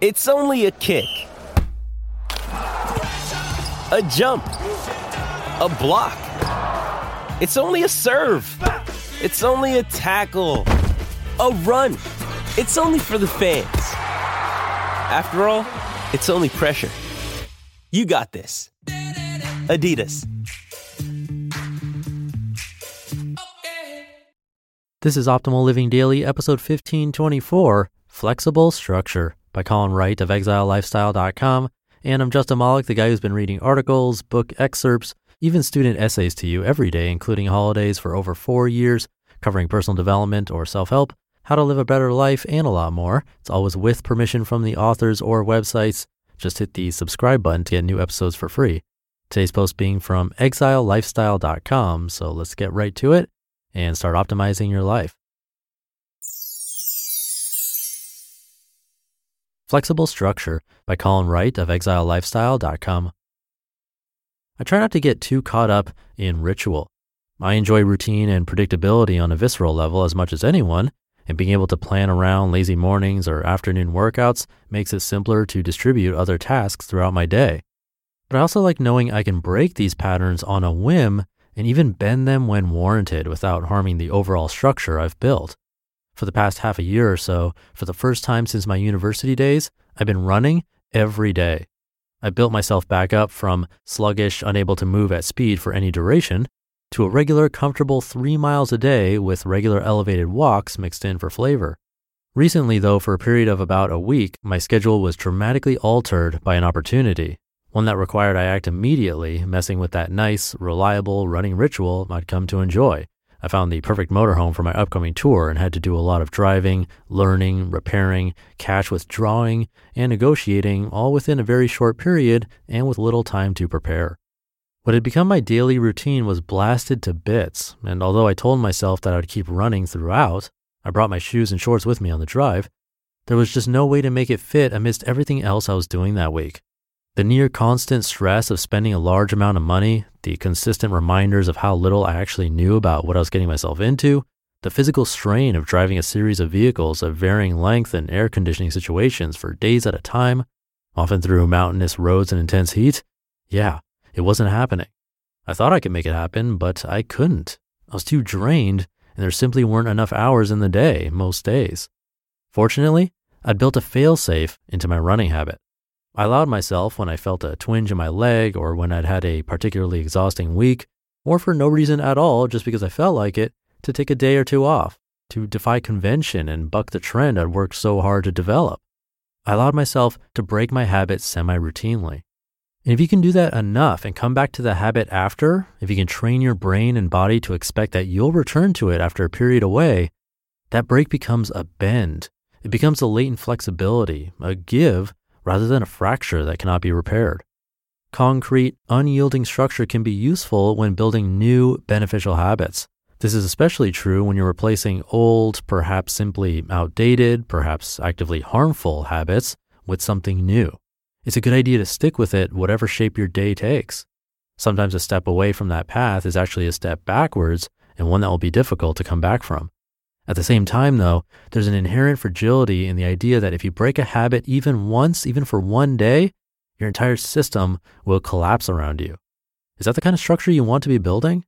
It's only a kick, a jump, a block. It's only a serve. It's only a tackle, a run. It's only for the fans. After all, it's only pressure. You got this. Adidas. This is Optimal Living Daily, episode 1524 Flexible Structure by Colin Wright of ExileLifestyle.com. And I'm Justin Malik, the guy who's been reading articles, book excerpts, even student essays to you every day, including holidays for over four years, covering personal development or self help, how to live a better life, and a lot more. It's always with permission from the authors or websites. Just hit the subscribe button to get new episodes for free. Today's post being from exilelifestyle.com. So let's get right to it and start optimizing your life. Flexible Structure by Colin Wright of exilelifestyle.com. I try not to get too caught up in ritual. I enjoy routine and predictability on a visceral level as much as anyone, and being able to plan around lazy mornings or afternoon workouts makes it simpler to distribute other tasks throughout my day. But I also like knowing I can break these patterns on a whim and even bend them when warranted without harming the overall structure I've built. For the past half a year or so, for the first time since my university days, I've been running every day. I built myself back up from sluggish, unable to move at speed for any duration, to a regular, comfortable three miles a day with regular elevated walks mixed in for flavor. Recently, though, for a period of about a week, my schedule was dramatically altered by an opportunity one that required I act immediately, messing with that nice, reliable running ritual I'd come to enjoy. I found the perfect motorhome for my upcoming tour and had to do a lot of driving, learning, repairing, cash withdrawing, and negotiating all within a very short period and with little time to prepare. What had become my daily routine was blasted to bits, and although I told myself that I would keep running throughout, I brought my shoes and shorts with me on the drive, there was just no way to make it fit amidst everything else I was doing that week. The near constant stress of spending a large amount of money, the consistent reminders of how little I actually knew about what I was getting myself into, the physical strain of driving a series of vehicles of varying length and air conditioning situations for days at a time, often through mountainous roads and intense heat, yeah, it wasn't happening. I thought I could make it happen, but I couldn't. I was too drained, and there simply weren't enough hours in the day most days. Fortunately, I'd built a failsafe into my running habit. I allowed myself when I felt a twinge in my leg or when I'd had a particularly exhausting week, or for no reason at all, just because I felt like it, to take a day or two off, to defy convention and buck the trend I'd worked so hard to develop. I allowed myself to break my habit semi routinely. And if you can do that enough and come back to the habit after, if you can train your brain and body to expect that you'll return to it after a period away, that break becomes a bend. It becomes a latent flexibility, a give rather than a fracture that cannot be repaired. Concrete, unyielding structure can be useful when building new beneficial habits. This is especially true when you're replacing old, perhaps simply outdated, perhaps actively harmful habits with something new. It's a good idea to stick with it, whatever shape your day takes. Sometimes a step away from that path is actually a step backwards and one that will be difficult to come back from. At the same time, though, there's an inherent fragility in the idea that if you break a habit even once, even for one day, your entire system will collapse around you. Is that the kind of structure you want to be building?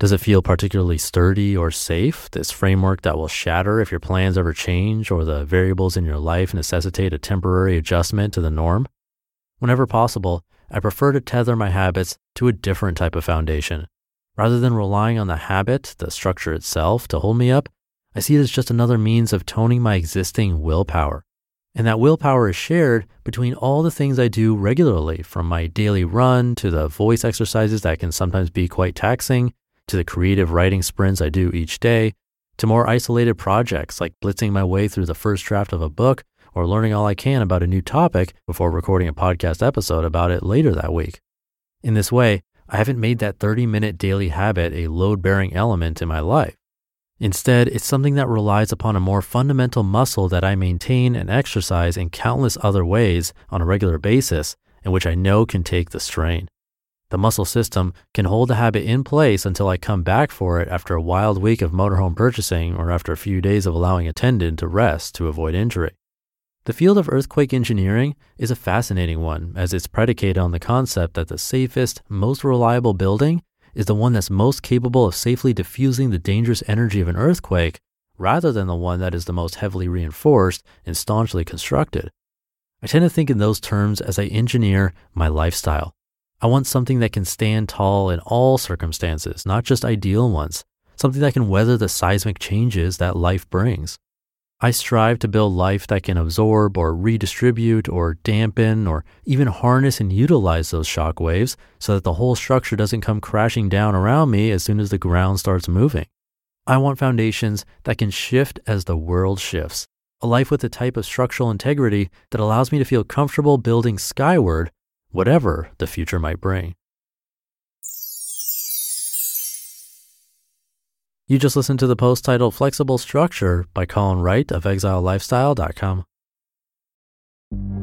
Does it feel particularly sturdy or safe, this framework that will shatter if your plans ever change or the variables in your life necessitate a temporary adjustment to the norm? Whenever possible, I prefer to tether my habits to a different type of foundation. Rather than relying on the habit, the structure itself, to hold me up, I see it as just another means of toning my existing willpower. And that willpower is shared between all the things I do regularly, from my daily run to the voice exercises that can sometimes be quite taxing, to the creative writing sprints I do each day, to more isolated projects like blitzing my way through the first draft of a book or learning all I can about a new topic before recording a podcast episode about it later that week. In this way, I haven't made that 30 minute daily habit a load bearing element in my life. Instead, it's something that relies upon a more fundamental muscle that I maintain and exercise in countless other ways on a regular basis, and which I know can take the strain. The muscle system can hold the habit in place until I come back for it after a wild week of motorhome purchasing or after a few days of allowing a tendon to rest to avoid injury. The field of earthquake engineering is a fascinating one as it's predicated on the concept that the safest, most reliable building is the one that's most capable of safely diffusing the dangerous energy of an earthquake rather than the one that is the most heavily reinforced and staunchly constructed. I tend to think in those terms as I engineer my lifestyle. I want something that can stand tall in all circumstances, not just ideal ones, something that can weather the seismic changes that life brings. I strive to build life that can absorb or redistribute or dampen or even harness and utilize those shock waves so that the whole structure doesn't come crashing down around me as soon as the ground starts moving. I want foundations that can shift as the world shifts, a life with a type of structural integrity that allows me to feel comfortable building skyward, whatever the future might bring. You just listened to the post titled Flexible Structure by Colin Wright of ExileLifestyle.com.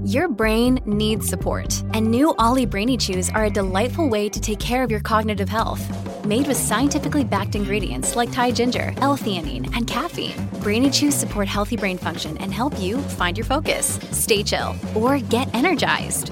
Your brain needs support, and new Olly Brainy Chews are a delightful way to take care of your cognitive health. Made with scientifically backed ingredients like Thai ginger, L-theanine, and caffeine, Brainy Chews support healthy brain function and help you find your focus, stay chill, or get energized.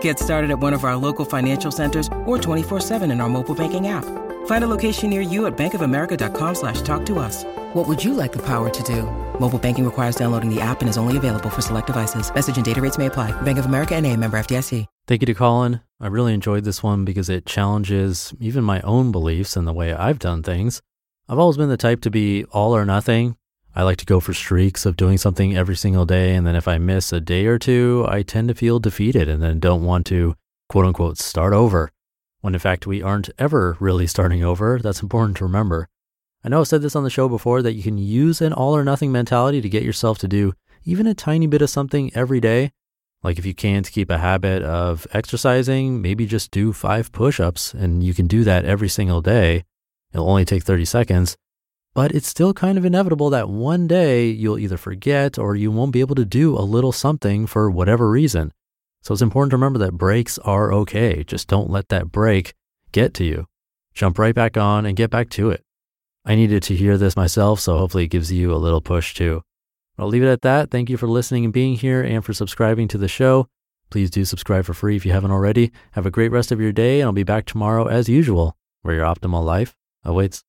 Get started at one of our local financial centers or 24-7 in our mobile banking app. Find a location near you at bankofamerica.com slash talk to us. What would you like the power to do? Mobile banking requires downloading the app and is only available for select devices. Message and data rates may apply. Bank of America and a member FDIC. Thank you to Colin. I really enjoyed this one because it challenges even my own beliefs and the way I've done things. I've always been the type to be all or nothing. I like to go for streaks of doing something every single day. And then if I miss a day or two, I tend to feel defeated and then don't want to quote unquote start over. When in fact, we aren't ever really starting over. That's important to remember. I know I've said this on the show before that you can use an all or nothing mentality to get yourself to do even a tiny bit of something every day. Like if you can't keep a habit of exercising, maybe just do five push ups and you can do that every single day. It'll only take 30 seconds but it's still kind of inevitable that one day you'll either forget or you won't be able to do a little something for whatever reason. So it's important to remember that breaks are okay. Just don't let that break get to you. Jump right back on and get back to it. I needed to hear this myself, so hopefully it gives you a little push too. I'll leave it at that. Thank you for listening and being here and for subscribing to the show. Please do subscribe for free if you haven't already. Have a great rest of your day, and I'll be back tomorrow as usual, where your optimal life awaits.